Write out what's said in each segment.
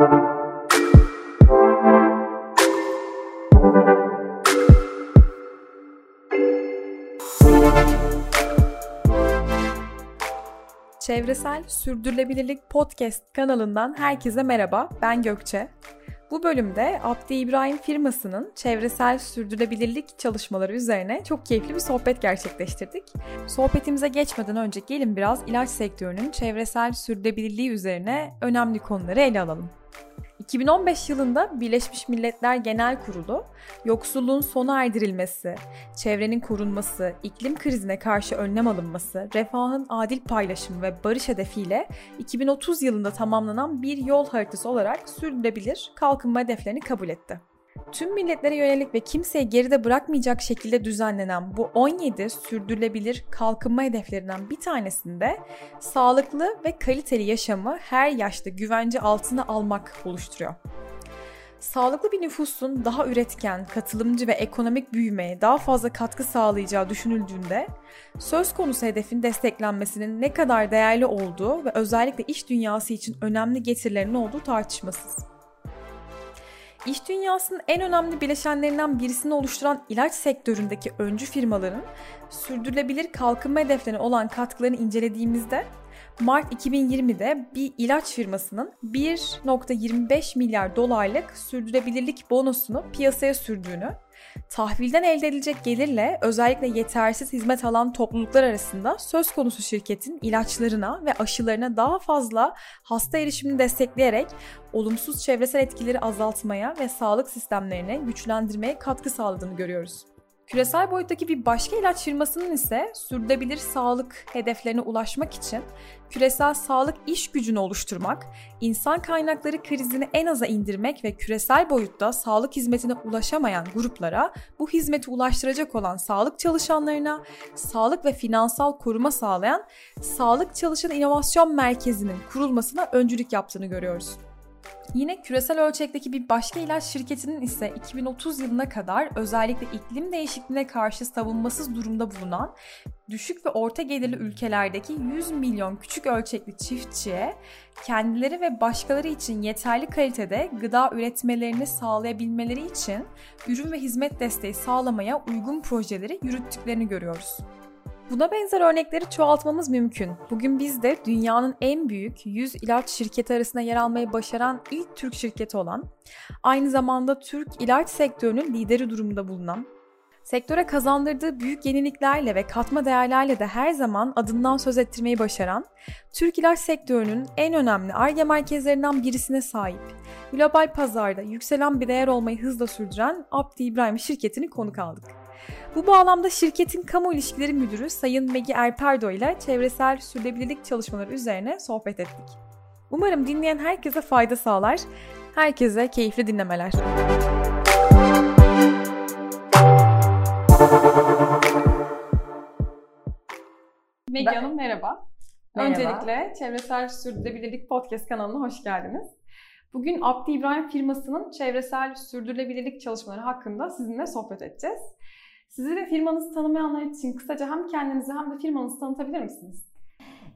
Çevresel Sürdürülebilirlik Podcast kanalından herkese merhaba. Ben Gökçe. Bu bölümde Abdi İbrahim firmasının çevresel sürdürülebilirlik çalışmaları üzerine çok keyifli bir sohbet gerçekleştirdik. Sohbetimize geçmeden önce gelin biraz ilaç sektörünün çevresel sürdürülebilirliği üzerine önemli konuları ele alalım. 2015 yılında Birleşmiş Milletler Genel Kurulu, yoksulluğun sona erdirilmesi, çevrenin korunması, iklim krizine karşı önlem alınması, refahın adil paylaşımı ve barış hedefiyle 2030 yılında tamamlanan bir yol haritası olarak sürdürülebilir kalkınma hedeflerini kabul etti. Tüm milletlere yönelik ve kimseyi geride bırakmayacak şekilde düzenlenen bu 17 sürdürülebilir kalkınma hedeflerinden bir tanesinde sağlıklı ve kaliteli yaşamı her yaşta güvence altına almak oluşturuyor. Sağlıklı bir nüfusun daha üretken, katılımcı ve ekonomik büyümeye daha fazla katkı sağlayacağı düşünüldüğünde söz konusu hedefin desteklenmesinin ne kadar değerli olduğu ve özellikle iş dünyası için önemli getirilerinin olduğu tartışmasız. İş dünyasının en önemli bileşenlerinden birisini oluşturan ilaç sektöründeki öncü firmaların sürdürülebilir kalkınma hedeflerine olan katkılarını incelediğimizde Mart 2020'de bir ilaç firmasının 1.25 milyar dolarlık sürdürülebilirlik bonusunu piyasaya sürdüğünü tahvilden elde edilecek gelirle özellikle yetersiz hizmet alan topluluklar arasında söz konusu şirketin ilaçlarına ve aşılarına daha fazla hasta erişimini destekleyerek olumsuz çevresel etkileri azaltmaya ve sağlık sistemlerine güçlendirmeye katkı sağladığını görüyoruz. Küresel boyuttaki bir başka ilaç firmasının ise sürdürülebilir sağlık hedeflerine ulaşmak için küresel sağlık iş gücünü oluşturmak, insan kaynakları krizini en aza indirmek ve küresel boyutta sağlık hizmetine ulaşamayan gruplara bu hizmeti ulaştıracak olan sağlık çalışanlarına sağlık ve finansal koruma sağlayan Sağlık Çalışan İnovasyon Merkezi'nin kurulmasına öncülük yaptığını görüyoruz. Yine küresel ölçekteki bir başka ilaç şirketinin ise 2030 yılına kadar özellikle iklim değişikliğine karşı savunmasız durumda bulunan düşük ve orta gelirli ülkelerdeki 100 milyon küçük ölçekli çiftçiye kendileri ve başkaları için yeterli kalitede gıda üretmelerini sağlayabilmeleri için ürün ve hizmet desteği sağlamaya uygun projeleri yürüttüklerini görüyoruz. Buna benzer örnekleri çoğaltmamız mümkün. Bugün biz de dünyanın en büyük 100 ilaç şirketi arasında yer almayı başaran ilk Türk şirketi olan, aynı zamanda Türk ilaç sektörünün lideri durumunda bulunan, sektöre kazandırdığı büyük yeniliklerle ve katma değerlerle de her zaman adından söz ettirmeyi başaran, Türk ilaç sektörünün en önemli ARGE merkezlerinden birisine sahip, global pazarda yükselen bir değer olmayı hızla sürdüren Abdi İbrahim şirketini konuk aldık. Bu bağlamda şirketin kamu ilişkileri müdürü Sayın Megi Erperdo ile çevresel sürdürülebilirlik çalışmaları üzerine sohbet ettik. Umarım dinleyen herkese fayda sağlar. Herkese keyifli dinlemeler. Megi Hanım merhaba. merhaba. Öncelikle Çevresel Sürdürülebilirlik Podcast kanalına hoş geldiniz. Bugün Abdi İbrahim firmasının çevresel sürdürülebilirlik çalışmaları hakkında sizinle sohbet edeceğiz. Sizi ve firmanızı tanımayanlar için kısaca hem kendinizi hem de firmanızı tanıtabilir misiniz?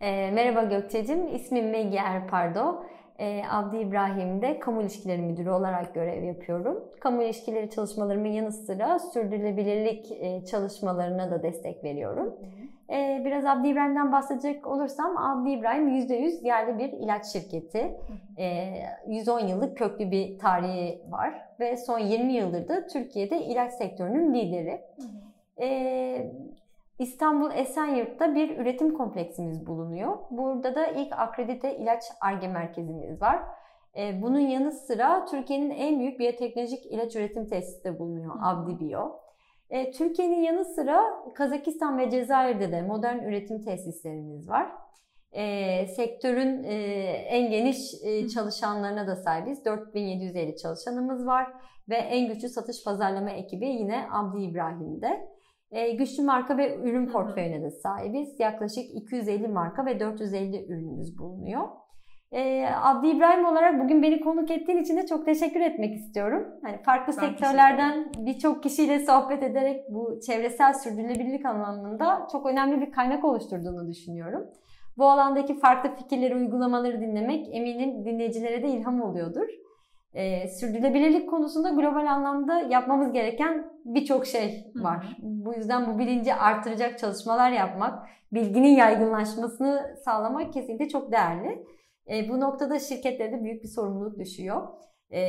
E, merhaba Gökçe'cim, ismim Megi Erpardo. E, Abdi İbrahim'de Kamu İlişkileri Müdürü olarak görev yapıyorum. Kamu ilişkileri çalışmalarımın yanı sıra sürdürülebilirlik e, çalışmalarına da destek veriyorum. Hı Ee, biraz Abdi İbrahim'den bahsedecek olursam Abdi İbrahim %100 yerli bir ilaç şirketi. 110 ee, yıllık köklü bir tarihi var ve son 20 yıldır da Türkiye'de ilaç sektörünün lideri. Ee, İstanbul Esenyurt'ta bir üretim kompleksimiz bulunuyor. Burada da ilk akredite ilaç ARGE merkezimiz var. Bunun yanı sıra Türkiye'nin en büyük biyoteknolojik ilaç üretim tesisi de bulunuyor, Abdi Bio. E, Türkiye'nin yanı sıra Kazakistan ve Cezayir'de de modern üretim tesislerimiz var. E, sektörün e, en geniş e, çalışanlarına da sahibiz. 4750 çalışanımız var ve en güçlü satış pazarlama ekibi yine Abdi İbrahim'de. E, güçlü marka ve ürün portföyüne de sahibiz. Yaklaşık 250 marka ve 450 ürünümüz bulunuyor. E, Abdi İbrahim olarak bugün beni konuk ettiğin için de çok teşekkür etmek istiyorum. Hani farklı ben sektörlerden birçok kişiyle sohbet ederek bu çevresel sürdürülebilirlik anlamında çok önemli bir kaynak oluşturduğunu düşünüyorum. Bu alandaki farklı fikirleri, uygulamaları dinlemek eminim dinleyicilere de ilham oluyordur. Ee, sürdürülebilirlik konusunda global anlamda yapmamız gereken birçok şey var. Hı. Bu yüzden bu bilinci artıracak çalışmalar yapmak, bilginin yaygınlaşmasını sağlamak kesinlikle çok değerli. E, bu noktada şirketlere de büyük bir sorumluluk düşüyor. E,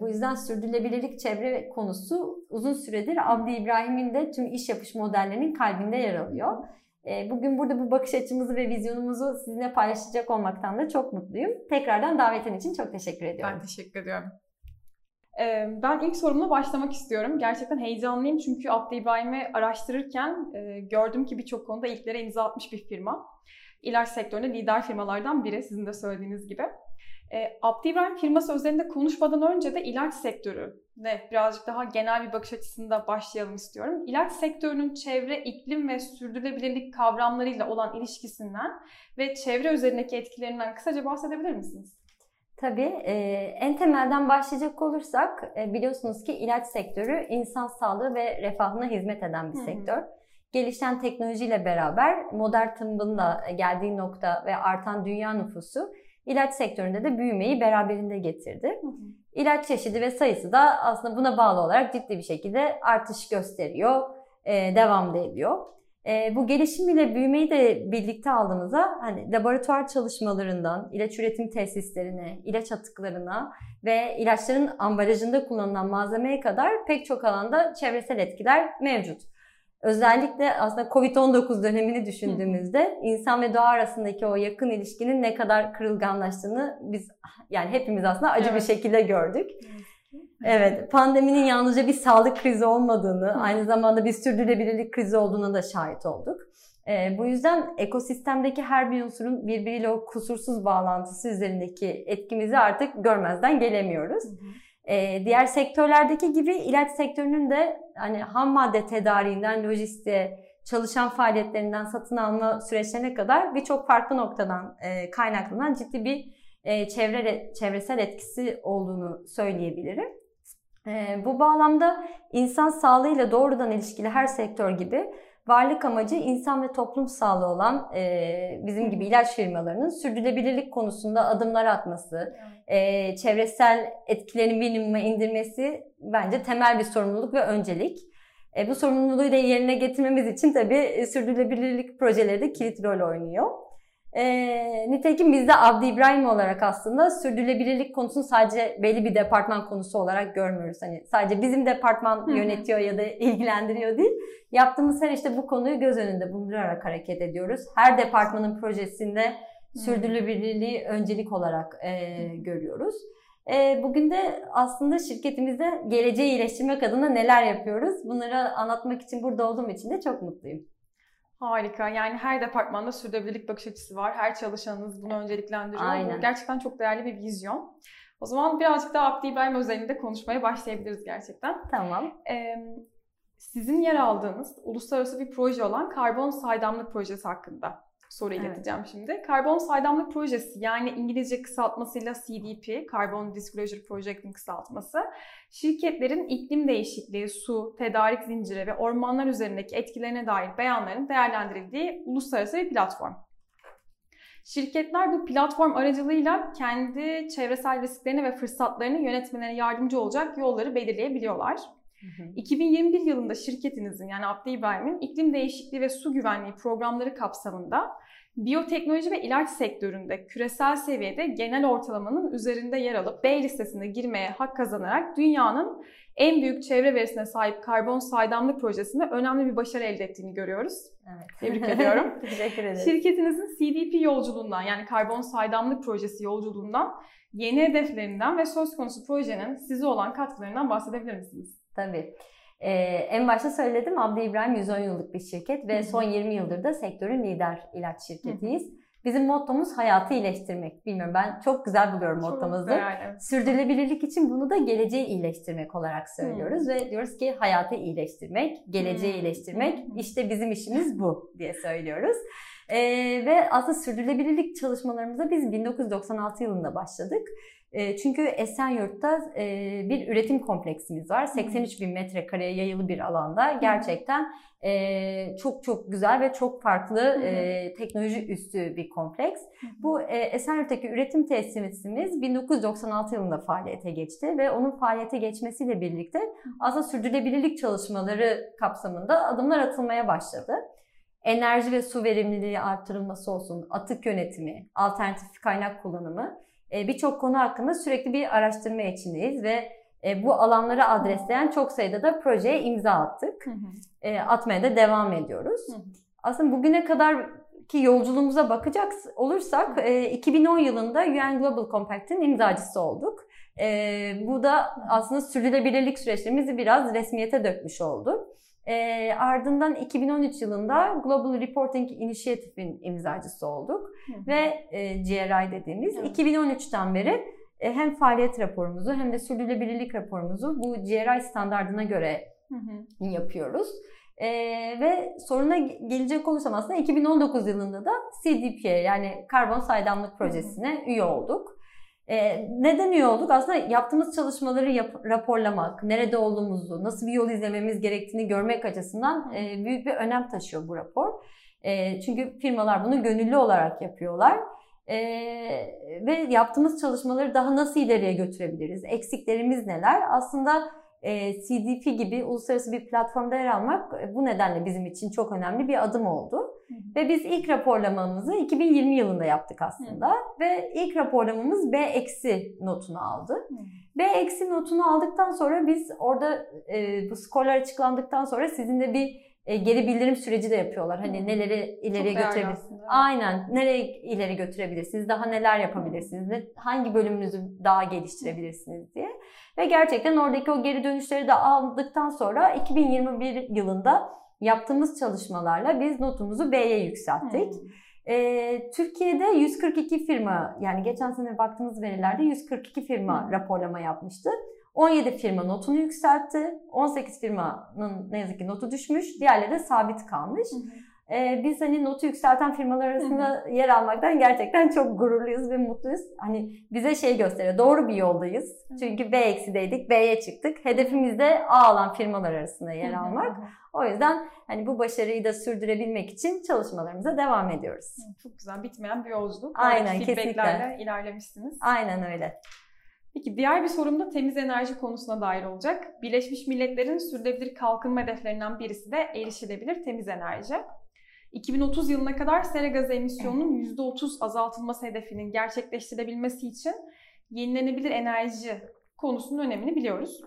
bu yüzden sürdürülebilirlik çevre konusu uzun süredir Abdi İbrahim'in de tüm iş yapış modellerinin kalbinde yer alıyor. E, bugün burada bu bakış açımızı ve vizyonumuzu sizinle paylaşacak olmaktan da çok mutluyum. Tekrardan davetin için çok teşekkür ediyorum. Ben teşekkür ediyorum. Ben ilk sorumla başlamak istiyorum. Gerçekten heyecanlıyım çünkü Abdi İbrahim'i araştırırken gördüm ki birçok konuda ilklere imza atmış bir firma. İlaç sektöründe lider firmalardan biri sizin de söylediğiniz gibi. Abdi İbrahim firması özelinde konuşmadan önce de ilaç sektörü ne birazcık daha genel bir bakış açısında başlayalım istiyorum. İlaç sektörünün çevre, iklim ve sürdürülebilirlik kavramlarıyla olan ilişkisinden ve çevre üzerindeki etkilerinden kısaca bahsedebilir misiniz? Tabii. E, en temelden başlayacak olursak e, biliyorsunuz ki ilaç sektörü insan sağlığı ve refahına hizmet eden bir Hı-hı. sektör. Gelişen teknolojiyle beraber modern tıbbın da geldiği nokta ve artan dünya nüfusu ilaç sektöründe de büyümeyi beraberinde getirdi. İlaç çeşidi ve sayısı da aslında buna bağlı olarak ciddi bir şekilde artış gösteriyor, e, devam da ediyor. E, bu gelişim ile büyümeyi de birlikte aldığımızda hani laboratuvar çalışmalarından ilaç üretim tesislerine, ilaç atıklarına ve ilaçların ambalajında kullanılan malzemeye kadar pek çok alanda çevresel etkiler mevcut. Özellikle aslında Covid-19 dönemini düşündüğümüzde insan ve doğa arasındaki o yakın ilişkinin ne kadar kırılganlaştığını biz yani hepimiz aslında acı evet. bir şekilde gördük. Evet, pandeminin yalnızca bir sağlık krizi olmadığını, aynı zamanda bir sürdürülebilirlik krizi olduğuna da şahit olduk. E, bu yüzden ekosistemdeki her bir unsurun birbiriyle o kusursuz bağlantısı üzerindeki etkimizi artık görmezden gelemiyoruz. Hı Ee, diğer sektörlerdeki gibi ilaç sektörünün de hani ham madde tedariğinden lojistiğe, çalışan faaliyetlerinden satın alma süreçlerine kadar birçok farklı noktadan e, kaynaklanan ciddi bir e, çevre çevresel etkisi olduğunu söyleyebilirim. E, bu bağlamda insan sağlığıyla doğrudan ilişkili her sektör gibi varlık amacı insan ve toplum sağlığı olan e, bizim gibi ilaç firmalarının sürdürülebilirlik konusunda adımlar atması, e, çevresel etkilerini minimuma indirmesi bence temel bir sorumluluk ve öncelik. E, bu sorumluluğu da yerine getirmemiz için tabii e, sürdürülebilirlik projeleri de kilit rol oynuyor. E, nitekim biz de Abdi İbrahim olarak aslında sürdürülebilirlik konusunu sadece belli bir departman konusu olarak görmüyoruz. Hani sadece bizim departman yönetiyor ya da ilgilendiriyor değil. Yaptığımız her işte bu konuyu göz önünde bulundurarak hareket ediyoruz. Her departmanın projesinde sürdürülebilirliği öncelik olarak e, görüyoruz. E, bugün de aslında şirketimizde geleceği iyileştirmek adına neler yapıyoruz? Bunları anlatmak için burada olduğum için de çok mutluyum. Harika. Yani her departmanda sürdürülebilirlik bakış açısı var. Her çalışanınız bunu önceliklendiriyor. Aynen. Bu gerçekten çok değerli bir vizyon. O zaman birazcık daha Abdi İbrahim özelinde konuşmaya başlayabiliriz gerçekten. Tamam. Ee, sizin yer aldığınız uluslararası bir proje olan karbon saydamlık projesi hakkında soru evet. ileteceğim şimdi. Karbon saydamlık projesi yani İngilizce kısaltmasıyla CDP, Carbon Disclosure Project'in kısaltması, şirketlerin iklim değişikliği, su, tedarik zinciri ve ormanlar üzerindeki etkilerine dair beyanların değerlendirildiği uluslararası bir platform. Şirketler bu platform aracılığıyla kendi çevresel risklerini ve fırsatlarını yönetmelerine yardımcı olacak yolları belirleyebiliyorlar. Hı hı. 2021 yılında şirketinizin yani Abdi İbrahim'in iklim değişikliği ve su güvenliği programları kapsamında biyoteknoloji ve ilaç sektöründe küresel seviyede genel ortalamanın üzerinde yer alıp B listesine girmeye hak kazanarak dünyanın en büyük çevre verisine sahip karbon saydamlık projesinde önemli bir başarı elde ettiğini görüyoruz. Evet. Tebrik ediyorum. Teşekkür ederim. Şirketinizin CDP yolculuğundan yani karbon saydamlık projesi yolculuğundan yeni hedeflerinden ve söz konusu projenin size olan katkılarından bahsedebilir misiniz? Tabii. Ee, en başta söyledim Abdi İbrahim 110 yıllık bir şirket ve son 20 yıldır da sektörün lider ilaç şirketiyiz. Bizim mottomuz hayatı iyileştirmek. Bilmiyorum ben çok güzel buluyorum çok mottomuzu. Sürdürülebilirlik için bunu da geleceği iyileştirmek olarak söylüyoruz hmm. ve diyoruz ki hayatı iyileştirmek, geleceği hmm. iyileştirmek işte bizim işimiz bu diye söylüyoruz. Ee, ve aslında sürdürülebilirlik çalışmalarımıza biz 1996 yılında başladık. E, çünkü Esenyurt'ta e, bir üretim kompleksimiz var. 83 bin metrekareye yayılı bir alanda. Gerçekten e, çok çok güzel ve çok farklı e, teknoloji üstü bir kompleks. Bu e, Esenyurt'taki üretim tesisimiz 1996 yılında faaliyete geçti ve onun faaliyete geçmesiyle birlikte aslında sürdürülebilirlik çalışmaları kapsamında adımlar atılmaya başladı enerji ve su verimliliği arttırılması olsun, atık yönetimi, alternatif kaynak kullanımı birçok konu hakkında sürekli bir araştırma içindeyiz ve e, bu alanları adresleyen çok sayıda da projeye imza attık. Hı hı. E, atmaya da devam ediyoruz. Hı hı. Aslında bugüne kadar ki yolculuğumuza bakacak olursak 2010 yılında UN Global Compact'in imzacısı olduk. Bu da aslında sürdürülebilirlik süreçlerimizi biraz resmiyete dökmüş oldu. E, ardından 2013 yılında Global Reporting Initiative'in imzacısı olduk. Hı. Ve e, GRI dediğimiz hı. 2013'ten beri e, hem faaliyet raporumuzu hem de sürdürülebilirlik raporumuzu bu GRI standartına göre hı hı. yapıyoruz. E, ve soruna gelecek olursam aslında 2019 yılında da CDP'ye yani karbon saydamlık projesine hı hı. üye olduk. Ee, neden üye olduk? Aslında yaptığımız çalışmaları yap, raporlamak, nerede olduğumuzu, nasıl bir yol izlememiz gerektiğini görmek açısından e, büyük bir önem taşıyor bu rapor. E, çünkü firmalar bunu gönüllü olarak yapıyorlar. E, ve yaptığımız çalışmaları daha nasıl ileriye götürebiliriz? Eksiklerimiz neler? Aslında e, CDP gibi uluslararası bir platformda yer almak e, bu nedenle bizim için çok önemli bir adım oldu. Hı hı. Ve biz ilk raporlamamızı 2020 yılında yaptık aslında. Hı. Ve ilk raporlamamız B eksi notunu aldı. Hı. B eksi notunu aldıktan sonra biz orada e, bu skorlar açıklandıktan sonra sizinle bir e, geri bildirim süreci de yapıyorlar. Hani neleri ileriye götürebilirsiniz? Aynen. Nereye ileri götürebilirsiniz? Daha neler yapabilirsiniz? Ne, hangi bölümünüzü daha geliştirebilirsiniz diye. Ve gerçekten oradaki o geri dönüşleri de aldıktan sonra 2021 yılında yaptığımız çalışmalarla biz notumuzu B'ye yükselttik. Hmm. Ee, Türkiye'de 142 firma yani geçen sene baktığımız verilerde 142 firma raporlama yapmıştı. 17 firma notunu yükseltti. 18 firmanın ne yazık ki notu düşmüş. Diğerleri de sabit kalmış. Hı hı. Ee, biz hani notu yükselten firmalar arasında hı hı. yer almaktan gerçekten çok gururluyuz ve mutluyuz. Hani bize şey gösteriyor. Doğru bir yoldayız. Hı. Çünkü B eksideydik, B'ye çıktık. Hedefimiz de A alan firmalar arasında yer almak. O yüzden hani bu başarıyı da sürdürebilmek için çalışmalarımıza devam ediyoruz. Çok güzel. Bitmeyen bir yolculuk. Aynen kesinlikle. ilerlemişsiniz. Aynen öyle. Peki diğer bir sorum da temiz enerji konusuna dair olacak. Birleşmiş Milletler'in sürdürülebilir kalkınma hedeflerinden birisi de erişilebilir temiz enerji. 2030 yılına kadar sera gazı emisyonunun %30 azaltılması hedefinin gerçekleştirebilmesi için yenilenebilir enerji konusunun önemini biliyoruz.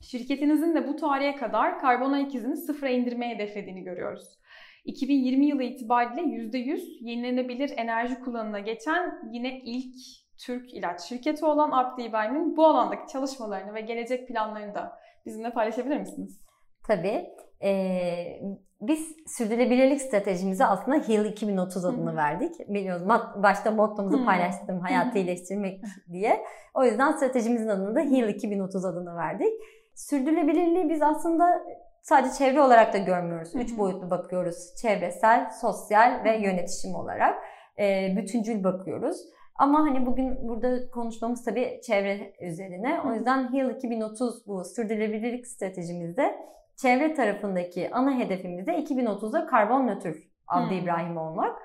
Şirketinizin de bu tarihe kadar karbon ayak izini sıfıra indirmeye hedeflediğini görüyoruz. 2020 yılı itibariyle %100 yenilenebilir enerji kullanımına geçen yine ilk Türk ilaç şirketi olan Abdi İbrahim'in bu alandaki çalışmalarını ve gelecek planlarını da bizimle paylaşabilir misiniz? Tabii. Ee, biz sürdürülebilirlik stratejimize aslında HEAL 2030 adını Hı-hı. verdik. Biliyoruz başta mottomuzu paylaştım hayatı iyileştirmek diye. O yüzden stratejimizin adını da HEAL 2030 adını verdik. Sürdürülebilirliği biz aslında sadece çevre olarak da görmüyoruz. Üç boyutlu bakıyoruz. Çevresel, sosyal ve yönetişim olarak. E, bütüncül bakıyoruz. Ama hani bugün burada konuşmamız tabii çevre üzerine. O yüzden HEAL 2030 bu sürdürülebilirlik stratejimizde çevre tarafındaki ana hedefimiz de 2030'da karbon nötr Abdi hmm. İbrahim olmak.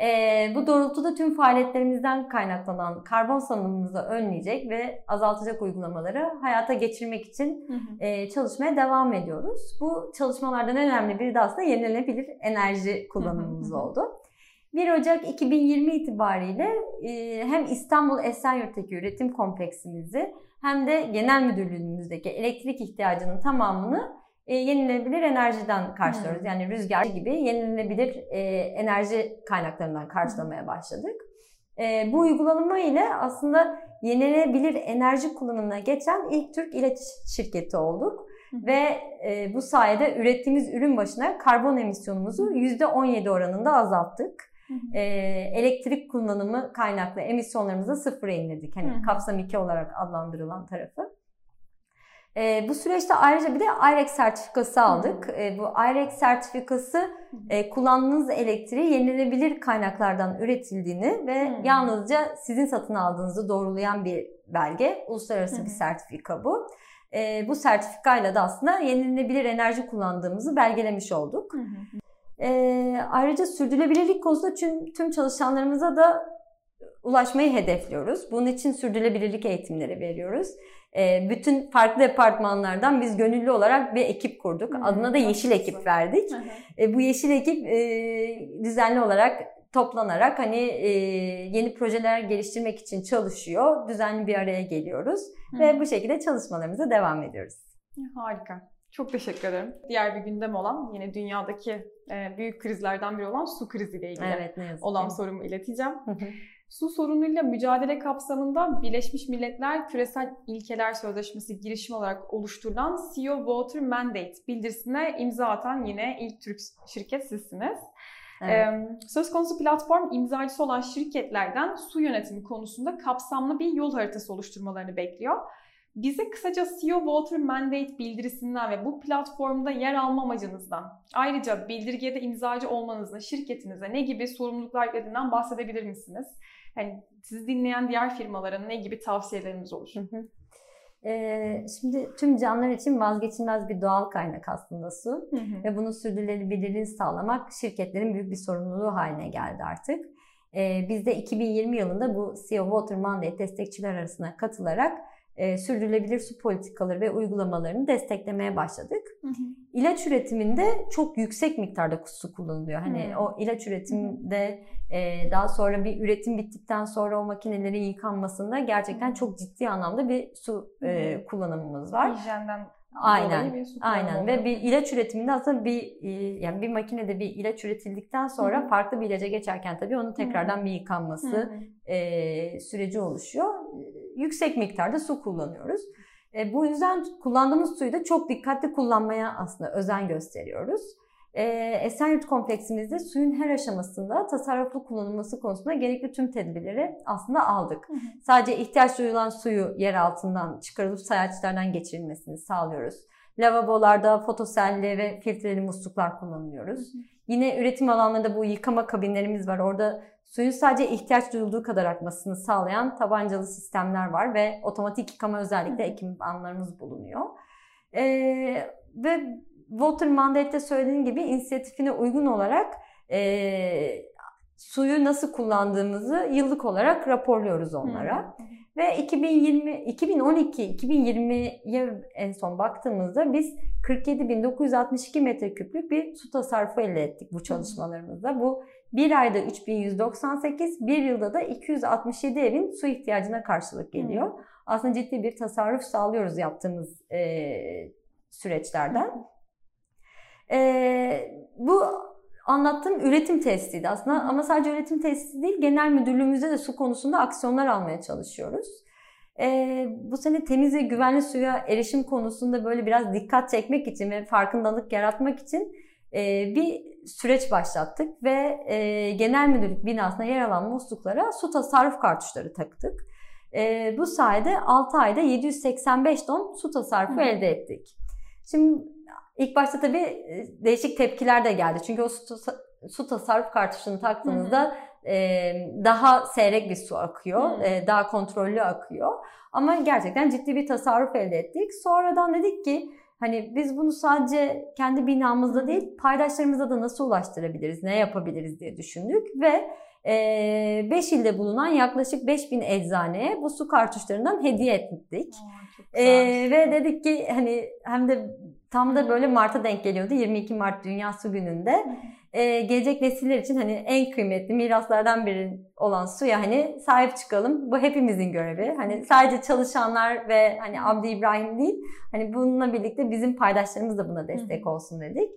E, bu doğrultuda tüm faaliyetlerimizden kaynaklanan karbon salınımımızı önleyecek ve azaltacak uygulamaları hayata geçirmek için E, çalışmaya devam ediyoruz. Bu çalışmalardan önemli bir de aslında yenilenebilir enerji kullanımımız oldu. 1 Ocak 2020 itibariyle e, hem İstanbul Esenyurt'taki üretim kompleksimizi hem de genel müdürlüğümüzdeki elektrik ihtiyacının tamamını e, yenilenebilir enerjiden karşılıyoruz. Yani rüzgar gibi yenilenebilir e, enerji kaynaklarından karşılamaya başladık. Bu uygulama ile aslında yenilenebilir enerji kullanımına geçen ilk Türk ilaç şirketi olduk. Ve e, bu sayede ürettiğimiz ürün başına karbon emisyonumuzu %17 oranında azalttık. E, elektrik kullanımı kaynaklı emisyonlarımızı sıfıra indirdik. Hani kapsam 2 olarak adlandırılan tarafı. E, bu süreçte ayrıca bir de IREX sertifikası aldık. E, bu IREX sertifikası e, kullandığınız elektriği yenilenebilir kaynaklardan üretildiğini ve hmm. yalnızca sizin satın aldığınızı doğrulayan bir belge. Uluslararası bir sertifika bu. E, bu sertifikayla da aslında yenilenebilir enerji kullandığımızı belgelemiş olduk. E, ayrıca sürdürülebilirlik konusunda tüm, tüm çalışanlarımıza da ulaşmayı hedefliyoruz. Bunun için sürdürülebilirlik eğitimleri veriyoruz. E, bütün farklı departmanlardan biz gönüllü olarak bir ekip kurduk. Hı, Adına da Yeşil Ekip verdik. E, bu Yeşil Ekip e, düzenli olarak toplanarak hani e, yeni projeler geliştirmek için çalışıyor. Düzenli bir araya geliyoruz Hı. ve bu şekilde çalışmalarımıza devam ediyoruz. Harika. Çok teşekkür ederim. Diğer bir gündem olan yine dünyadaki e, büyük krizlerden biri olan su kriziyle ilgili evet, ne olan sorumu ileteceğim. Su sorunuyla mücadele kapsamında Birleşmiş Milletler Küresel İlkeler Sözleşmesi girişimi olarak oluşturulan CEO Water Mandate bildirisine imza atan yine ilk Türk şirket sizsiniz. Evet. Söz konusu platform imzacısı olan şirketlerden su yönetimi konusunda kapsamlı bir yol haritası oluşturmalarını bekliyor. Bize kısaca CEO Water Mandate bildirisinden ve bu platformda yer alma amacınızdan, ayrıca bildirgede imzacı olmanızda şirketinize ne gibi sorumluluklar yüklediğinden bahsedebilir misiniz? Yani sizi dinleyen diğer firmaların ne gibi tavsiyeleriniz olur? Ee, şimdi tüm canlılar için vazgeçilmez bir doğal kaynak aslında su hı hı. ve bunun sürdürülebilirliğini sağlamak şirketlerin büyük bir sorumluluğu haline geldi artık. Ee, biz de 2020 yılında bu CEO Water Mandate destekçiler arasına katılarak e, sürdürülebilir su politikaları ve uygulamalarını desteklemeye başladık. Hı hı. İlaç üretiminde çok yüksek miktarda su kullanılıyor. Hani hı. o ilaç üretiminde e, daha sonra bir üretim bittikten sonra o makinelerin yıkanmasında gerçekten çok ciddi anlamda bir su e, kullanımımız var. Hijyenden Aynen. Aynen ve bir ilaç üretiminde aslında bir e, yani bir makinede bir ilaç üretildikten sonra Hı-hı. farklı bir ilaca geçerken tabii onun tekrardan Hı-hı. bir yıkanması e, süreci oluşuyor. Yüksek miktarda su kullanıyoruz. E, bu yüzden kullandığımız suyu da çok dikkatli kullanmaya aslında özen gösteriyoruz. E, Esenyurt kompleksimizde suyun her aşamasında tasarruflu kullanılması konusunda gerekli tüm tedbirleri aslında aldık. Hı hı. Sadece ihtiyaç duyulan suyu yer altından çıkarılıp sayaçlardan geçirilmesini sağlıyoruz. Lavabolarda fotoselli ve filtreli musluklar kullanıyoruz. Hı hı. Yine üretim alanlarında bu yıkama kabinlerimiz var. Orada suyun sadece ihtiyaç duyulduğu kadar akmasını sağlayan tabancalı sistemler var ve otomatik yıkama özellikle ekipmanlarımız bulunuyor. Ee, ve Walter Mandate'de söylediğim gibi inisiyatifine uygun olarak e, suyu nasıl kullandığımızı yıllık olarak raporluyoruz onlara. Ve 2020 2012 2020'ye en son baktığımızda biz 47.962 metreküplük bir su tasarrufu elde ettik bu çalışmalarımızda. Bu bir ayda 3198, bir yılda da 267 evin su ihtiyacına karşılık geliyor. Hmm. Aslında ciddi bir tasarruf sağlıyoruz yaptığımız e, süreçlerden. E, bu anlattığım üretim testiydi aslında ama sadece üretim testi değil genel müdürlüğümüzde de su konusunda aksiyonlar almaya çalışıyoruz. Ee, bu sene temiz ve güvenli suya erişim konusunda böyle biraz dikkat çekmek için ve farkındalık yaratmak için e, bir süreç başlattık ve e, genel müdürlük binasına yer alan musluklara su tasarruf kartuşları taktık. E, bu sayede 6 ayda 785 ton su tasarrufu Hı. elde ettik. Şimdi İlk başta tabii e, değişik tepkiler de geldi. Çünkü o su, su tasarruf kartuşunu taktığınızda hı. E, daha seyrek bir su akıyor. E, daha kontrollü akıyor. Ama gerçekten ciddi bir tasarruf elde ettik. Sonradan dedik ki hani biz bunu sadece kendi binamızda değil paydaşlarımıza da nasıl ulaştırabiliriz, ne yapabiliriz diye düşündük ve 5 ilde bulunan yaklaşık 5000 eczaneye bu su kartuşlarından hediye ettik. Aa, ee, ve dedik ki hani hem de Tam da böyle Mart'a denk geliyordu. 22 Mart Dünya Su Günü'nde. Ee, gelecek nesiller için hani en kıymetli miraslardan biri olan suya hani sahip çıkalım. Bu hepimizin görevi. Hani sadece çalışanlar ve hani Abdi İbrahim değil. Hani bununla birlikte bizim paydaşlarımız da buna destek olsun dedik.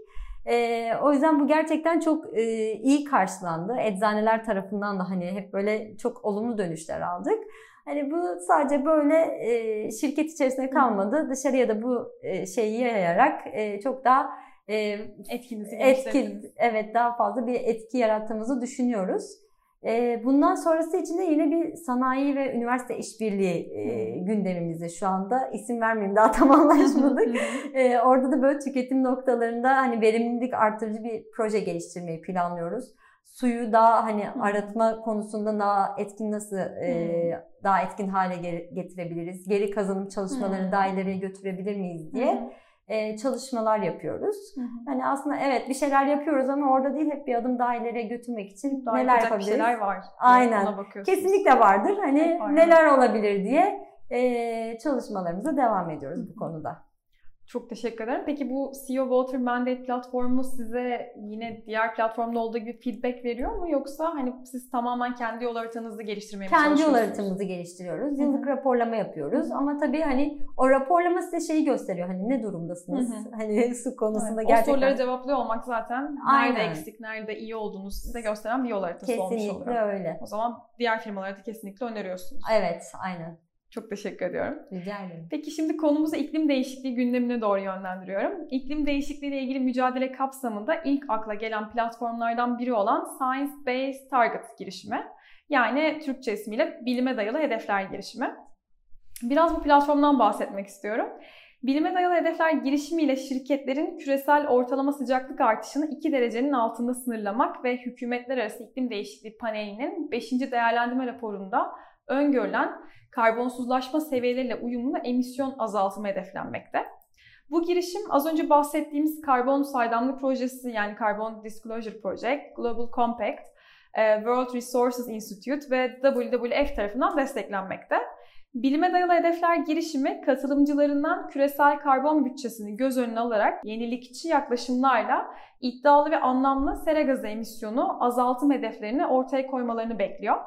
E, o yüzden bu gerçekten çok e, iyi karşılandı. Eczaneler tarafından da hani hep böyle çok olumlu dönüşler aldık. Hani bu sadece böyle e, şirket içerisinde kalmadı. Dışarıya da bu e, şeyi yayarak e, çok daha e, etkimizi etki, evet daha fazla bir etki yarattığımızı düşünüyoruz. E, bundan sonrası için de yine bir sanayi ve üniversite işbirliği e, gündemimizde şu anda. İsim vermeyeyim daha tam anlaşmadık. e, orada da böyle tüketim noktalarında hani verimlilik artırıcı bir proje geliştirmeyi planlıyoruz. suyu daha hani arıtma konusunda daha etkin nasıl e, daha etkin hale getirebiliriz? Geri kazanım çalışmalarını daha ileriye götürebilir miyiz diye e, çalışmalar yapıyoruz. Hı hı. Hani aslında evet bir şeyler yapıyoruz ama orada değil hep bir adım daha ileriye götürmek için daha neler yapabiliriz? bir şeyler var. Aynen. Kesinlikle vardır. Hani var. neler olabilir diye e, çalışmalarımıza devam ediyoruz hı hı. bu konuda. Çok teşekkür ederim. Peki bu CEO Water Mandate platformu size yine diğer platformda olduğu gibi feedback veriyor mu? Yoksa hani siz tamamen kendi yol haritanızı geliştirmeye mi Kendi yol haritamızı geliştiriyoruz. Yıllık Hı-hı. raporlama yapıyoruz. Hı-hı. Ama tabii hani o raporlama size şeyi gösteriyor. Hani ne durumdasınız? Hı-hı. Hani su konusunda evet. gerçekten. O soruları cevaplıyor olmak zaten Aynen. nerede eksik, nerede iyi olduğunuzu size gösteren bir yol haritası kesinlikle olmuş oluyor. Kesinlikle öyle. O zaman diğer firmalara da kesinlikle öneriyorsunuz. Evet, aynen. Çok teşekkür ediyorum. Rica ederim. Peki şimdi konumuzu iklim değişikliği gündemine doğru yönlendiriyorum. İklim değişikliği ile ilgili mücadele kapsamında ilk akla gelen platformlardan biri olan Science Based Target girişimi. Yani Türkçe ismiyle Bilime Dayalı Hedefler girişimi. Biraz bu platformdan bahsetmek istiyorum. Bilime dayalı hedefler girişimiyle şirketlerin küresel ortalama sıcaklık artışını 2 derecenin altında sınırlamak ve hükümetler arası iklim değişikliği panelinin 5. değerlendirme raporunda öngörülen karbonsuzlaşma seviyeleriyle uyumlu emisyon azaltımı hedeflenmekte. Bu girişim az önce bahsettiğimiz karbon saydamlık projesi yani Carbon Disclosure Project, Global Compact, e, World Resources Institute ve WWF tarafından desteklenmekte. Bilime dayalı hedefler girişimi katılımcılarından küresel karbon bütçesini göz önüne alarak yenilikçi yaklaşımlarla iddialı ve anlamlı sera gazı emisyonu azaltım hedeflerini ortaya koymalarını bekliyor.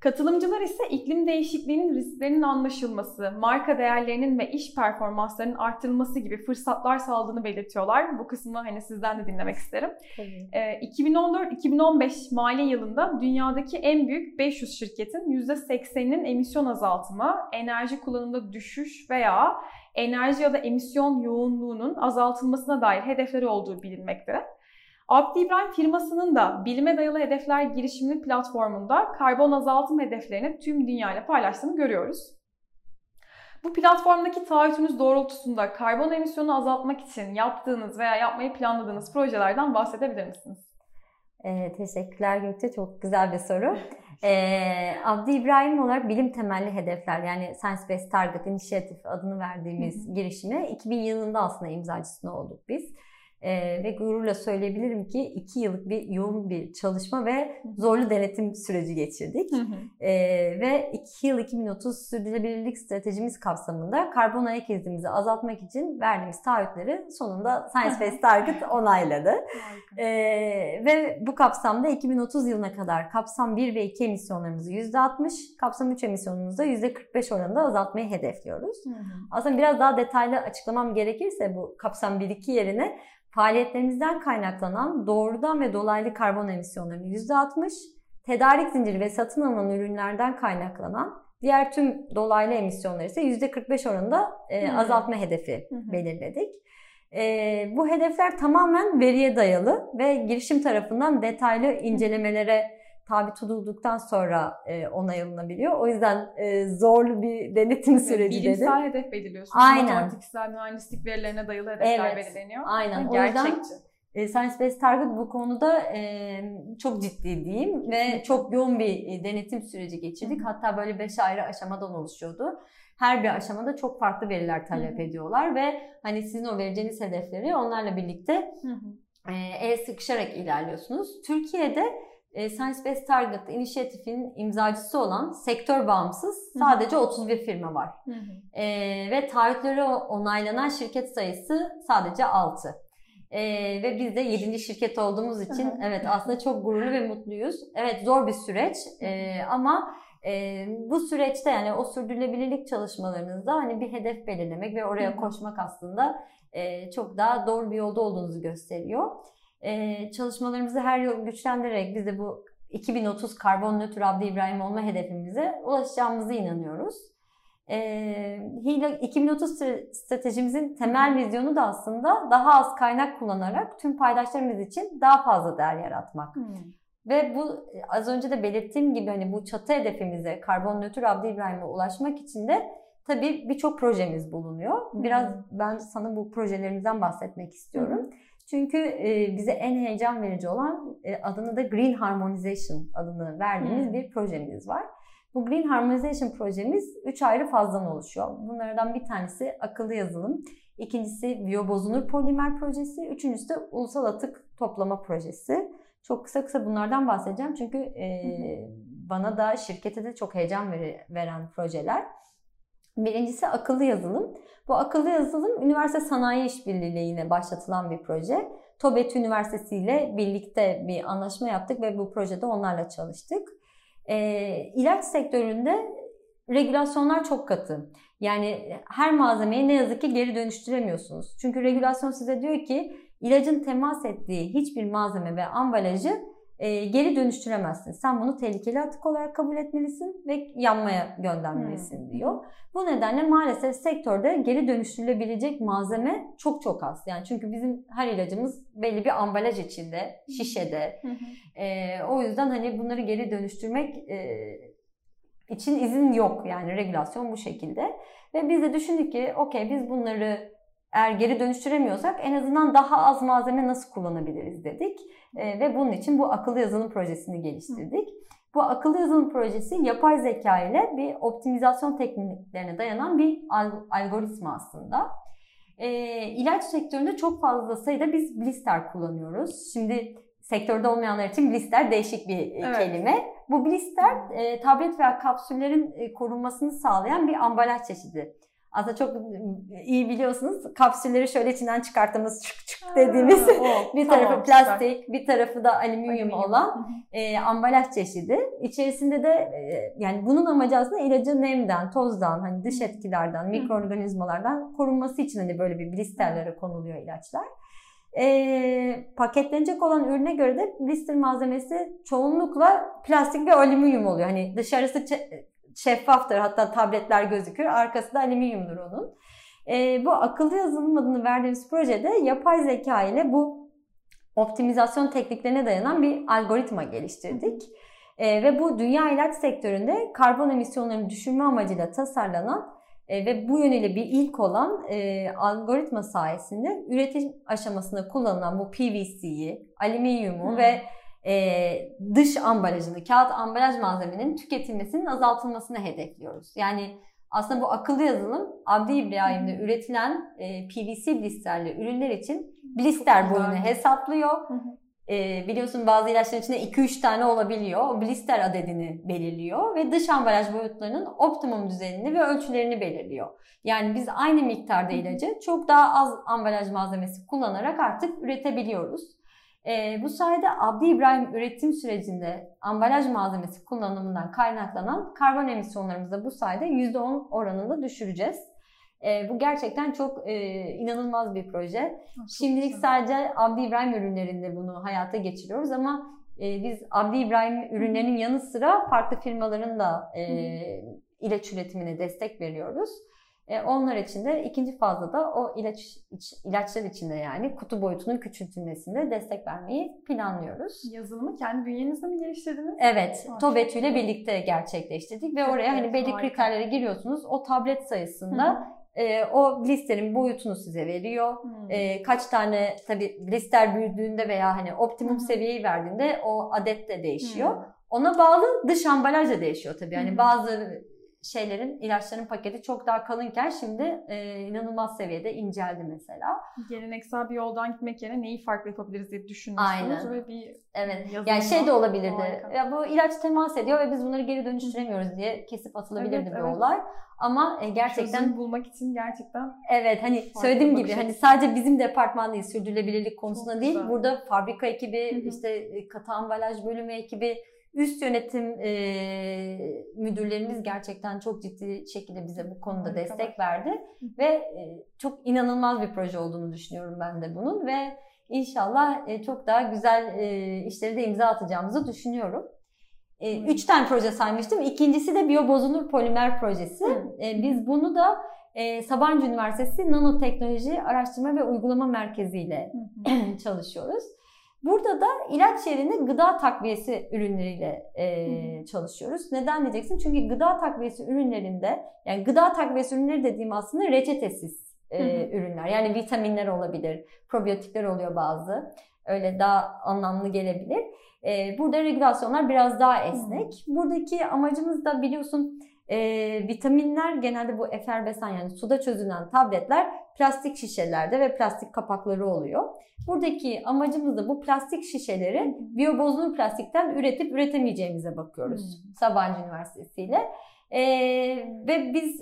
Katılımcılar ise iklim değişikliğinin risklerinin anlaşılması, marka değerlerinin ve iş performanslarının arttırılması gibi fırsatlar sağladığını belirtiyorlar. Bu kısmı hani sizden de dinlemek isterim. Ee, 2014-2015 mali yılında dünyadaki en büyük 500 şirketin %80'inin emisyon azaltımı, enerji kullanımında düşüş veya enerji ya da emisyon yoğunluğunun azaltılmasına dair hedefleri olduğu bilinmekte. Abdi İbrahim firmasının da Bilime Dayalı Hedefler girişimli platformunda karbon azaltım hedeflerini tüm dünyayla paylaştığını görüyoruz. Bu platformdaki taahhütünüz doğrultusunda karbon emisyonu azaltmak için yaptığınız veya yapmayı planladığınız projelerden bahsedebilir misiniz? Ee, teşekkürler Gökçe. Çok güzel bir soru. Ee, Abdi İbrahim olarak bilim temelli hedefler yani Science Based Target Initiative adını verdiğimiz girişime 2000 yılında aslında imzacısını olduk biz. Ee, ve gururla söyleyebilirim ki iki yıllık bir yoğun bir çalışma ve zorlu denetim süreci geçirdik. Ee, ve 2 yıl 2030 sürdürülebilirlik stratejimiz kapsamında karbon ayak izimizi azaltmak için verdiğimiz taahhütleri sonunda Science Based Target onayladı. Ee, ve bu kapsamda 2030 yılına kadar kapsam 1 ve 2 emisyonlarımızı %60, kapsam 3 emisyonumuzu da %45 oranında azaltmayı hedefliyoruz. Aslında biraz daha detaylı açıklamam gerekirse bu kapsam 1-2 yerine faaliyetlerimizden kaynaklanan doğrudan ve dolaylı karbon emisyonlarının %60, tedarik zinciri ve satın alınan ürünlerden kaynaklanan diğer tüm dolaylı emisyonları ise %45 oranında e, azaltma hedefi belirledik. E, bu hedefler tamamen veriye dayalı ve girişim tarafından detaylı incelemelere tabi tutulduktan sonra e, onay alınabiliyor. O yüzden e, zorlu bir denetim süreci Bilimsel dedim. hedef belirliyorsunuz. Aynen. Matematiksel mühendislik verilerine dayalı hedefler evet, belirleniyor. Aynen. O gerçekçi. Yüzden, e, Science Based Target bu konuda e, çok ciddi diyeyim ve çok yoğun bir e, denetim süreci geçirdik. Hatta böyle beş ayrı aşamadan oluşuyordu. Her bir aşamada çok farklı veriler talep ediyorlar ve hani sizin o vereceğiniz hedefleri onlarla birlikte e, el sıkışarak ilerliyorsunuz. Türkiye'de Science Based Target inisiyatifinin imzacısı olan sektör bağımsız sadece 31 firma var. Hı hı. E, ve taahhütleri onaylanan şirket sayısı sadece 6. E, ve biz de 7. şirket olduğumuz için evet aslında çok gururlu ve mutluyuz. Evet zor bir süreç e, ama e, bu süreçte yani o sürdürülebilirlik çalışmalarınızda hani bir hedef belirlemek ve oraya koşmak aslında e, çok daha doğru bir yolda olduğunuzu gösteriyor e, çalışmalarımızı her yıl güçlendirerek biz de bu 2030 karbon nötr Abdi İbrahim olma hedefimize ulaşacağımıza inanıyoruz. E, Hila 2030 stratejimizin temel vizyonu da aslında daha az kaynak kullanarak tüm paydaşlarımız için daha fazla değer yaratmak. Hmm. Ve bu az önce de belirttiğim gibi hani bu çatı hedefimize karbon nötr Abdi İbrahim'e ulaşmak için de tabii birçok projemiz bulunuyor. Biraz hmm. ben sana bu projelerimizden bahsetmek istiyorum. Hmm. Çünkü e, bize en heyecan verici olan e, adını da Green Harmonization adını verdiğimiz hmm. bir projemiz var. Bu Green Harmonization projemiz 3 ayrı fazdan oluşuyor. Bunlardan bir tanesi akıllı yazılım, ikincisi biyobozunur polimer projesi, üçüncüsü de ulusal atık toplama projesi. Çok kısa kısa bunlardan bahsedeceğim çünkü e, bana da şirkete de çok heyecan veren projeler. Birincisi akıllı yazılım. Bu akıllı yazılım üniversite sanayi işbirliği ile yine başlatılan bir proje. TOBET Üniversitesi ile birlikte bir anlaşma yaptık ve bu projede onlarla çalıştık. E, ilaç sektöründe regülasyonlar çok katı. Yani her malzemeyi ne yazık ki geri dönüştüremiyorsunuz. Çünkü regülasyon size diyor ki ilacın temas ettiği hiçbir malzeme ve ambalajı e, geri dönüştüremezsin. Sen bunu tehlikeli atık olarak kabul etmelisin ve yanmaya göndermelisin hmm. diyor. Bu nedenle maalesef sektörde geri dönüştürülebilecek malzeme çok çok az. Yani çünkü bizim her ilacımız belli bir ambalaj içinde, şişede. e, o yüzden hani bunları geri dönüştürmek e, için izin yok. Yani regülasyon bu şekilde. Ve biz de düşündük ki okey biz bunları eğer geri dönüştüremiyorsak en azından daha az malzeme nasıl kullanabiliriz dedik. E, ve bunun için bu akıllı yazılım projesini geliştirdik. Bu akıllı yazılım projesi yapay zeka ile bir optimizasyon tekniklerine dayanan bir algoritma aslında. E, ilaç sektöründe çok fazla sayıda biz blister kullanıyoruz. Şimdi sektörde olmayanlar için blister değişik bir e, evet. kelime. Bu blister e, tablet veya kapsüllerin e, korunmasını sağlayan bir ambalaj çeşidi. Aslında çok iyi biliyorsunuz kapsülleri şöyle içinden çıkarttığımız çık çık dediğimiz o, bir tarafı tamam, plastik çıkar. bir tarafı da alüminyum, alüminyum. olan e, ambalaj çeşidi. İçerisinde de e, yani bunun amacı aslında ilacın nemden, tozdan, hani dış etkilerden, mikroorganizmalardan korunması için hani böyle bir blisterlere konuluyor ilaçlar. E, paketlenecek olan ürüne göre de blister malzemesi çoğunlukla plastik ve alüminyum oluyor. Hani dışarısı şeffaftır. Hatta tabletler gözükür. Arkası da alüminyumdur onun. E, bu akıllı yazılım adını verdiğimiz projede yapay zeka ile bu optimizasyon tekniklerine dayanan bir algoritma geliştirdik. E, ve bu dünya ilaç sektöründe karbon emisyonlarını düşürme amacıyla tasarlanan e, ve bu yönüyle bir ilk olan e, algoritma sayesinde üretim aşamasında kullanılan bu PVC'yi, alüminyumu hmm. ve e, dış ambalajını, kağıt ambalaj malzemenin tüketilmesinin azaltılmasını hedefliyoruz. Yani aslında bu akıllı yazılım Abdi İbrahim'de üretilen e, PVC blisterli ürünler için blister boyunu hesaplıyor. E, biliyorsun bazı ilaçların içinde 2-3 tane olabiliyor. O blister adedini belirliyor ve dış ambalaj boyutlarının optimum düzenini ve ölçülerini belirliyor. Yani biz aynı miktarda ilacı çok daha az ambalaj malzemesi kullanarak artık üretebiliyoruz. E, bu sayede Abdi İbrahim üretim sürecinde ambalaj malzemesi kullanımından kaynaklanan karbon emisyonlarımızı da bu sayede %10 oranında düşüreceğiz. E, bu gerçekten çok e, inanılmaz bir proje. Çok Şimdilik güzel. sadece Abdi İbrahim ürünlerinde bunu hayata geçiriyoruz ama e, biz Abdi İbrahim ürünlerinin yanı sıra farklı firmaların da e, ilaç üretimine destek veriyoruz. E, onlar için de ikinci fazla da o ilaç iç, ilaçlar içinde yani kutu boyutunun küçültülmesinde destek vermeyi planlıyoruz. Yazılımı kendi bünyenizde mi geliştirdiniz? Evet. Oh, TOBETÜ ile birlikte gerçekleştirdik ve evet, oraya hani belli harika. kriterlere giriyorsunuz. O tablet sayısında e, o blisterin boyutunu size veriyor. E, kaç tane tabi blister büyüdüğünde veya hani optimum Hı. seviyeyi verdiğinde o adet de değişiyor. Hı. Ona bağlı dış ambalaj da değişiyor tabii. Yani bazı şeylerin, ilaçların paketi çok daha kalınken şimdi e, inanılmaz seviyede inceldi mesela. Geleneksel bir yoldan gitmek yerine neyi farklı yapabiliriz diye düşünmüşsünüz Aynen. ve bir Evet. Yani şey de olabilirdi. Harika. Ya bu ilaç temas ediyor ve biz bunları geri dönüştüremiyoruz diye kesip atılabilirdi evet, bir evet. olay. Ama e, gerçekten çözüm bulmak için gerçekten Evet hani söylediğim gibi hani sadece bizim departman değil sürdürülebilirlik konusunda Çok değil. Güzel. Burada fabrika ekibi, Hı-hı. işte e, katı ambalaj bölümü ekibi üst yönetim e, müdürlerimiz gerçekten çok ciddi şekilde bize bu konuda Harika destek var. verdi ve e, çok inanılmaz bir proje olduğunu düşünüyorum ben de bunun ve inşallah e, çok daha güzel e, işleri de imza atacağımızı düşünüyorum. E, üç tane proje saymıştım. İkincisi de biyobozunur polimer projesi. E, biz bunu da e, Sabancı Üniversitesi Nanoteknoloji Araştırma ve Uygulama Merkezi ile çalışıyoruz. Burada da ilaç yerine gıda takviyesi ürünleriyle e, çalışıyoruz. Neden diyeceksin? Çünkü gıda takviyesi ürünlerinde, yani gıda takviyesi ürünleri dediğim aslında reçetesiz e, ürünler. Yani vitaminler olabilir, probiyotikler oluyor bazı. Öyle daha anlamlı gelebilir. E, burada regülasyonlar biraz daha esnek. Buradaki amacımız da biliyorsun e, vitaminler genelde bu efervesan yani suda çözünen tabletler plastik şişelerde ve plastik kapakları oluyor. Buradaki amacımız da bu plastik şişeleri biyobozulur plastikten üretip üretemeyeceğimize bakıyoruz. Hmm. Sabancı Üniversitesi ile. E, ve biz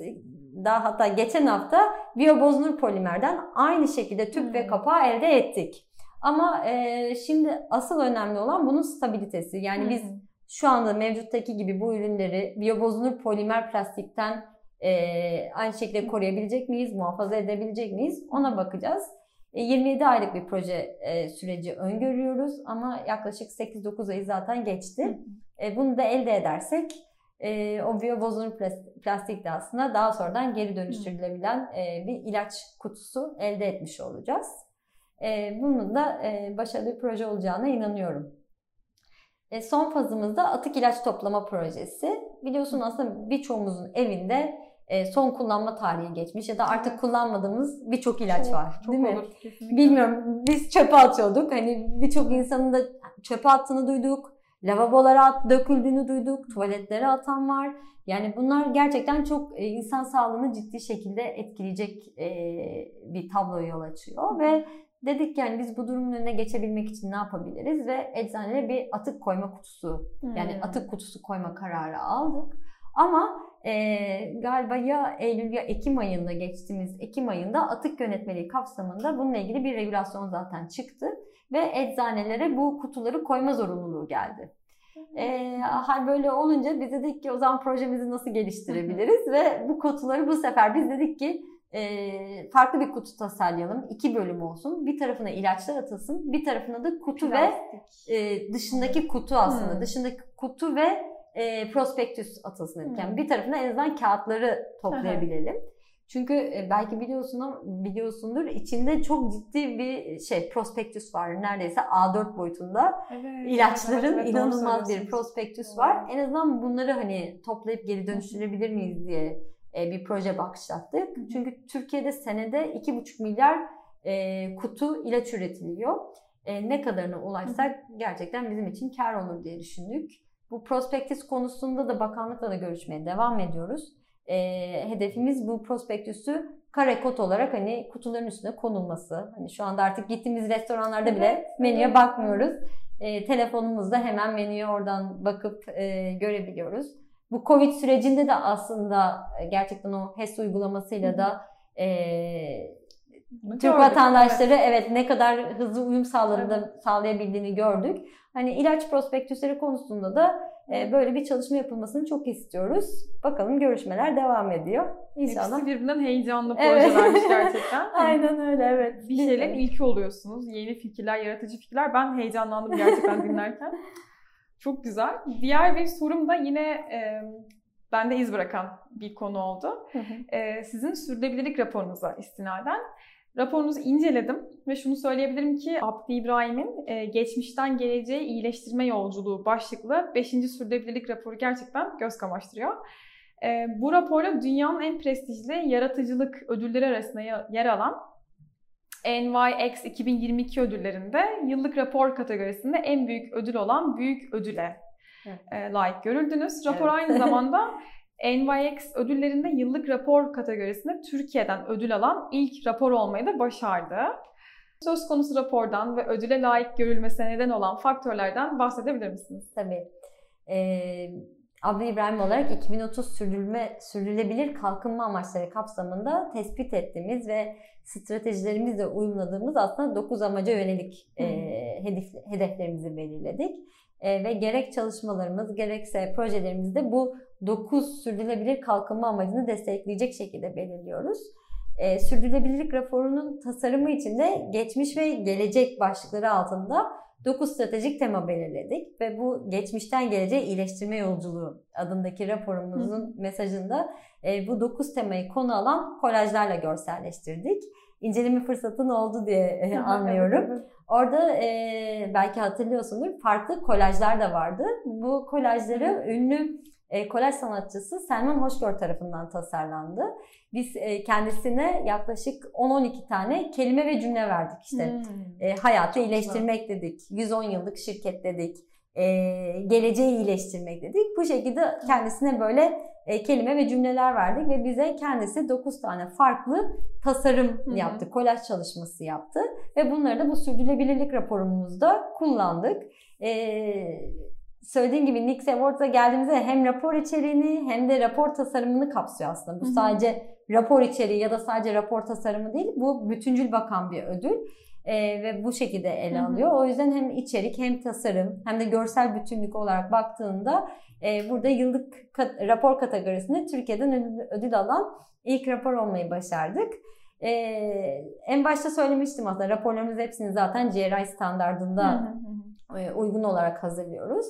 daha hatta geçen hafta biyobozulur polimerden aynı şekilde tüp hmm. ve kapağı elde ettik. Ama e, şimdi asıl önemli olan bunun stabilitesi. Yani hmm. biz şu anda mevcuttaki gibi bu ürünleri biyobozulur polimer plastikten e, aynı şekilde koruyabilecek miyiz, muhafaza edebilecek miyiz ona bakacağız. 27 e, aylık bir proje e, süreci öngörüyoruz ama yaklaşık 8-9 ayı zaten geçti. E, bunu da elde edersek o biyobozulur plastik de aslında daha sonradan geri dönüştürülebilen bir ilaç kutusu elde etmiş olacağız. Bunun da başarılı bir proje olacağına inanıyorum. Son fazımızda atık ilaç toplama projesi. Biliyorsun aslında birçoğumuzun evinde e, son kullanma tarihi geçmiş ya da artık kullanmadığımız birçok ilaç çok, var. Çok değil olur, mi? Kesinlikle. Bilmiyorum. Biz çöpe atıyorduk. Hani birçok insanın da çöpe attığını duyduk. Lavabolara at, döküldüğünü duyduk. Tuvaletlere atan var. Yani bunlar gerçekten çok e, insan sağlığını ciddi şekilde etkileyecek e, bir tabloya yol açıyor ve dedik yani biz bu durumun önüne geçebilmek için ne yapabiliriz ve eczaneye bir atık koyma kutusu hmm. yani atık kutusu koyma kararı aldık. Ama e, galiba ya Eylül ya Ekim ayında geçtiğimiz Ekim ayında atık yönetmeliği kapsamında bununla ilgili bir regülasyon zaten çıktı ve eczanelere bu kutuları koyma zorunluluğu geldi. E, hal böyle olunca biz dedik ki o zaman projemizi nasıl geliştirebiliriz ve bu kutuları bu sefer biz dedik ki e, farklı bir kutu tasarlayalım. İki bölüm olsun. Bir tarafına ilaçlar atılsın. Bir tarafına da kutu Plastik. ve e, dışındaki kutu aslında. Hmm. Dışındaki kutu ve e, prospektüs atılsın dedik. Yani bir tarafına en azından kağıtları toplayabilelim. Çünkü e, belki biliyorsun biliyorsundur içinde çok ciddi bir şey prospektüs var. Neredeyse A4 boyutunda evet, ilaçların evet, inanılmaz bir prospektüs var. En azından bunları hani toplayıp geri dönüştürebilir miyiz diye e, bir proje başlattık. Çünkü Türkiye'de senede 2,5 milyar e, kutu ilaç üretiliyor. Ne kadarına ulaşsak gerçekten bizim için kar olur diye düşündük. Bu prospektüs konusunda da bakanlıkla da görüşmeye devam ediyoruz. E, hedefimiz bu prospektüsü kare kod olarak hani kutuların üstüne konulması. Hani şu anda artık gittiğimiz restoranlarda bile menüye evet. bakmıyoruz. E, telefonumuzda hemen menüye oradan bakıp e, görebiliyoruz. Bu Covid sürecinde de aslında gerçekten o HES uygulamasıyla da e, Türk vatandaşları evet. evet ne kadar hızlı uyum sağladığını, evet. sağlayabildiğini gördük. Hani ilaç prospektüsleri konusunda da e, böyle bir çalışma yapılmasını çok istiyoruz. Bakalım görüşmeler devam ediyor. İnşallah. Hepsi birbirinden heyecanlı projelermiş evet. gerçekten. Aynen öyle evet. Bir şeylerin ilki oluyorsunuz. Yeni fikirler, yaratıcı fikirler. Ben heyecanlandım gerçekten dinlerken. Çok güzel. Diğer bir sorum da yine e, bende iz bırakan bir konu oldu. Hı hı. E, sizin sürdürülebilirlik raporunuza istinaden Raporunuzu inceledim ve şunu söyleyebilirim ki Abdi İbrahim'in e, geçmişten geleceğe iyileştirme yolculuğu başlıklı 5. sürdürülebilirlik raporu gerçekten göz kamaştırıyor. E, bu raporla dünyanın en prestijli yaratıcılık ödülleri arasında yer alan NYX 2022 ödüllerinde yıllık rapor kategorisinde en büyük ödül olan büyük ödüle evet. E, layık görüldünüz. Rapor evet. aynı zamanda NYX ödüllerinde yıllık rapor kategorisinde Türkiye'den ödül alan ilk rapor olmayı da başardı. Söz konusu rapordan ve ödüle layık görülmesine neden olan faktörlerden bahsedebilir misiniz? Tabii. Ee, Abdi İbrahim olarak 2030 sürdürülme, sürdürülebilir kalkınma amaçları kapsamında tespit ettiğimiz ve stratejilerimizle uyumladığımız aslında 9 amaca yönelik e, hedef, hedeflerimizi belirledik. E, ve gerek çalışmalarımız gerekse projelerimizde bu 9 sürdürülebilir kalkınma amacını destekleyecek şekilde belirliyoruz. E, sürdürülebilirlik raporunun tasarımı için de geçmiş ve gelecek başlıkları altında 9 stratejik tema belirledik ve bu geçmişten geleceğe iyileştirme yolculuğu adındaki raporumuzun Hı. mesajında e, bu 9 temayı konu alan kolajlarla görselleştirdik. İnceleme fırsatın oldu diye e, anlıyorum. Orada e, belki hatırlıyorsundur farklı kolajlar da vardı. Bu kolajları ünlü e, kolaj sanatçısı Selman Hoşgör tarafından tasarlandı. Biz e, kendisine yaklaşık 10-12 tane kelime ve cümle verdik. İşte hmm. e, hayatı Çok iyileştirmek güzel. dedik, 110 yıllık şirket dedik, e, geleceği iyileştirmek dedik. Bu şekilde kendisine böyle e, kelime ve cümleler verdik ve bize kendisi 9 tane farklı tasarım Hı-hı. yaptı, kolaj çalışması yaptı ve bunları da bu sürdürülebilirlik raporumuzda kullandık. Ee, söylediğim gibi Nix Awards'a geldiğimizde hem rapor içeriğini hem de rapor tasarımını kapsıyor aslında. Bu Hı-hı. sadece rapor içeriği ya da sadece rapor tasarımı değil, bu bütüncül bakan bir ödül. Ee, ve bu şekilde ele alıyor. Hı hı. O yüzden hem içerik hem tasarım hem de görsel bütünlük olarak baktığında e, burada yıllık kat- rapor kategorisinde Türkiye'den ödül, ödül alan ilk rapor olmayı başardık. Ee, en başta söylemiştim aslında raporlarımız hepsini zaten GRI standartında hı. E, uygun olarak hazırlıyoruz.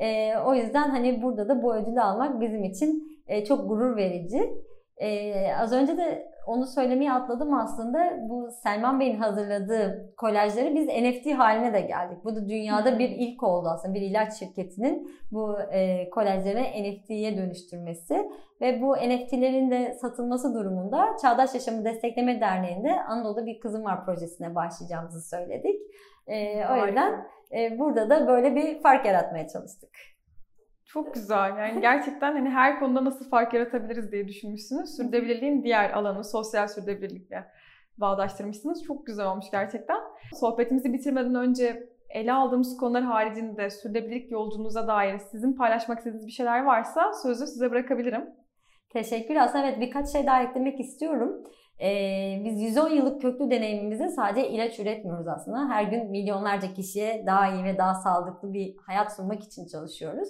E, o yüzden hani burada da bu ödülü almak bizim için e, çok gurur verici. E, az önce de onu söylemeyi atladım aslında. Bu Selman Bey'in hazırladığı kolajları biz NFT haline de geldik. Bu da dünyada bir ilk oldu aslında. Bir ilaç şirketinin bu e, kolajları NFT'ye dönüştürmesi. Ve bu NFT'lerin de satılması durumunda Çağdaş Yaşamı Destekleme Derneği'nde Anadolu'da bir kızım var projesine başlayacağımızı söyledik. E, o yüzden e, burada da böyle bir fark yaratmaya çalıştık. Çok güzel. Yani gerçekten hani her konuda nasıl fark yaratabiliriz diye düşünmüşsünüz. Sürdürülebilirliğin diğer alanı sosyal sürdürülebilirlikle bağdaştırmışsınız. Çok güzel olmuş gerçekten. Sohbetimizi bitirmeden önce ele aldığımız konular haricinde sürdürülebilirlik yolculuğunuza dair sizin paylaşmak istediğiniz bir şeyler varsa sözü size bırakabilirim. Teşekkür. Aslında evet birkaç şey daha eklemek istiyorum. Ee, biz 110 yıllık köklü deneyimimizde sadece ilaç üretmiyoruz aslında. Her gün milyonlarca kişiye daha iyi ve daha sağlıklı bir hayat sunmak için çalışıyoruz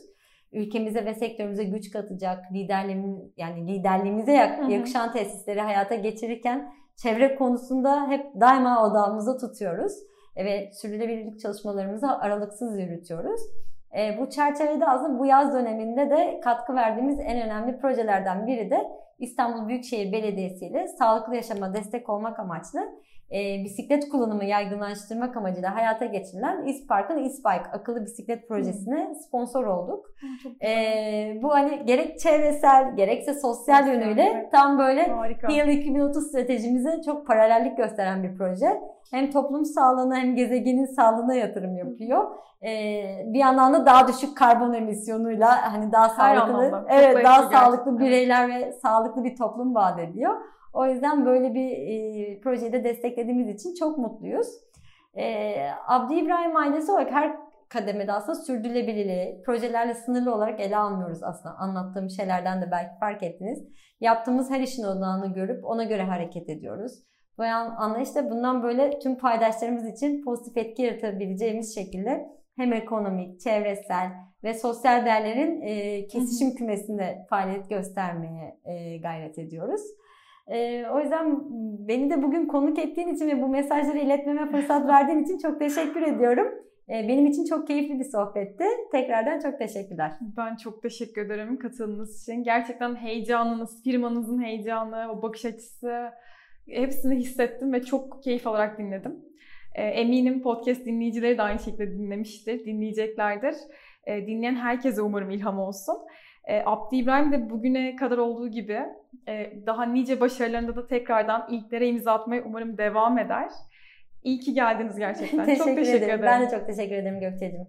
ülkemize ve sektörümüze güç katacak liderliğimiz yani liderliğimize yakışan tesisleri hayata geçirirken çevre konusunda hep daima odağımızda tutuyoruz ve sürdürülebilirlik çalışmalarımızı aralıksız yürütüyoruz. E, bu çerçevede aslında bu yaz döneminde de katkı verdiğimiz en önemli projelerden biri de İstanbul Büyükşehir Belediyesi ile sağlıklı yaşama destek olmak amaçlı e, bisiklet kullanımı yaygınlaştırmak amacıyla hayata geçirilen İspark'ın İsbike akıllı bisiklet projesine sponsor olduk. E, bu hani gerek çevresel gerekse sosyal Sosyal, yönüyle evet. tam böyle Harika. Heal 2030 stratejimize çok paralellik gösteren bir proje. Hem toplum sağlığına hem gezegenin sağlığına yatırım yapıyor. Ee, bir yandan da daha düşük karbon emisyonuyla hani daha sağlıklı evet daha sağlıklı bireyler ve sağlıklı bir toplum vaat ediyor. O yüzden böyle bir e, projeyi de desteklediğimiz için çok mutluyuz. E, Abdi İbrahim ailesi olarak her kademede aslında sürdürülebilirliği projelerle sınırlı olarak ele almıyoruz aslında. Anlattığım şeylerden de belki fark ettiniz. Yaptığımız her işin odağını görüp ona göre hareket ediyoruz. Bu anlayışla bundan böyle tüm paydaşlarımız için pozitif etki yaratabileceğimiz şekilde hem ekonomik, çevresel ve sosyal değerlerin e, kesişim kümesinde faaliyet göstermeye e, gayret ediyoruz. E, o yüzden beni de bugün konuk ettiğin için ve bu mesajları iletmeme fırsat verdiğin için çok teşekkür ediyorum. Benim için çok keyifli bir sohbetti. Tekrardan çok teşekkürler. Ben çok teşekkür ederim katıldığınız için. Gerçekten heyecanınız, firmanızın heyecanı, o bakış açısı hepsini hissettim ve çok keyif alarak dinledim. Eminim podcast dinleyicileri de aynı şekilde dinlemiştir, dinleyeceklerdir. Dinleyen herkese umarım ilham olsun. Abdi İbrahim de bugüne kadar olduğu gibi daha nice başarılarında da tekrardan ilklere imza atmayı umarım devam eder. İyi ki geldiniz gerçekten. teşekkür çok teşekkür ederim. ederim. Ben de çok teşekkür ederim Gökçe'cim.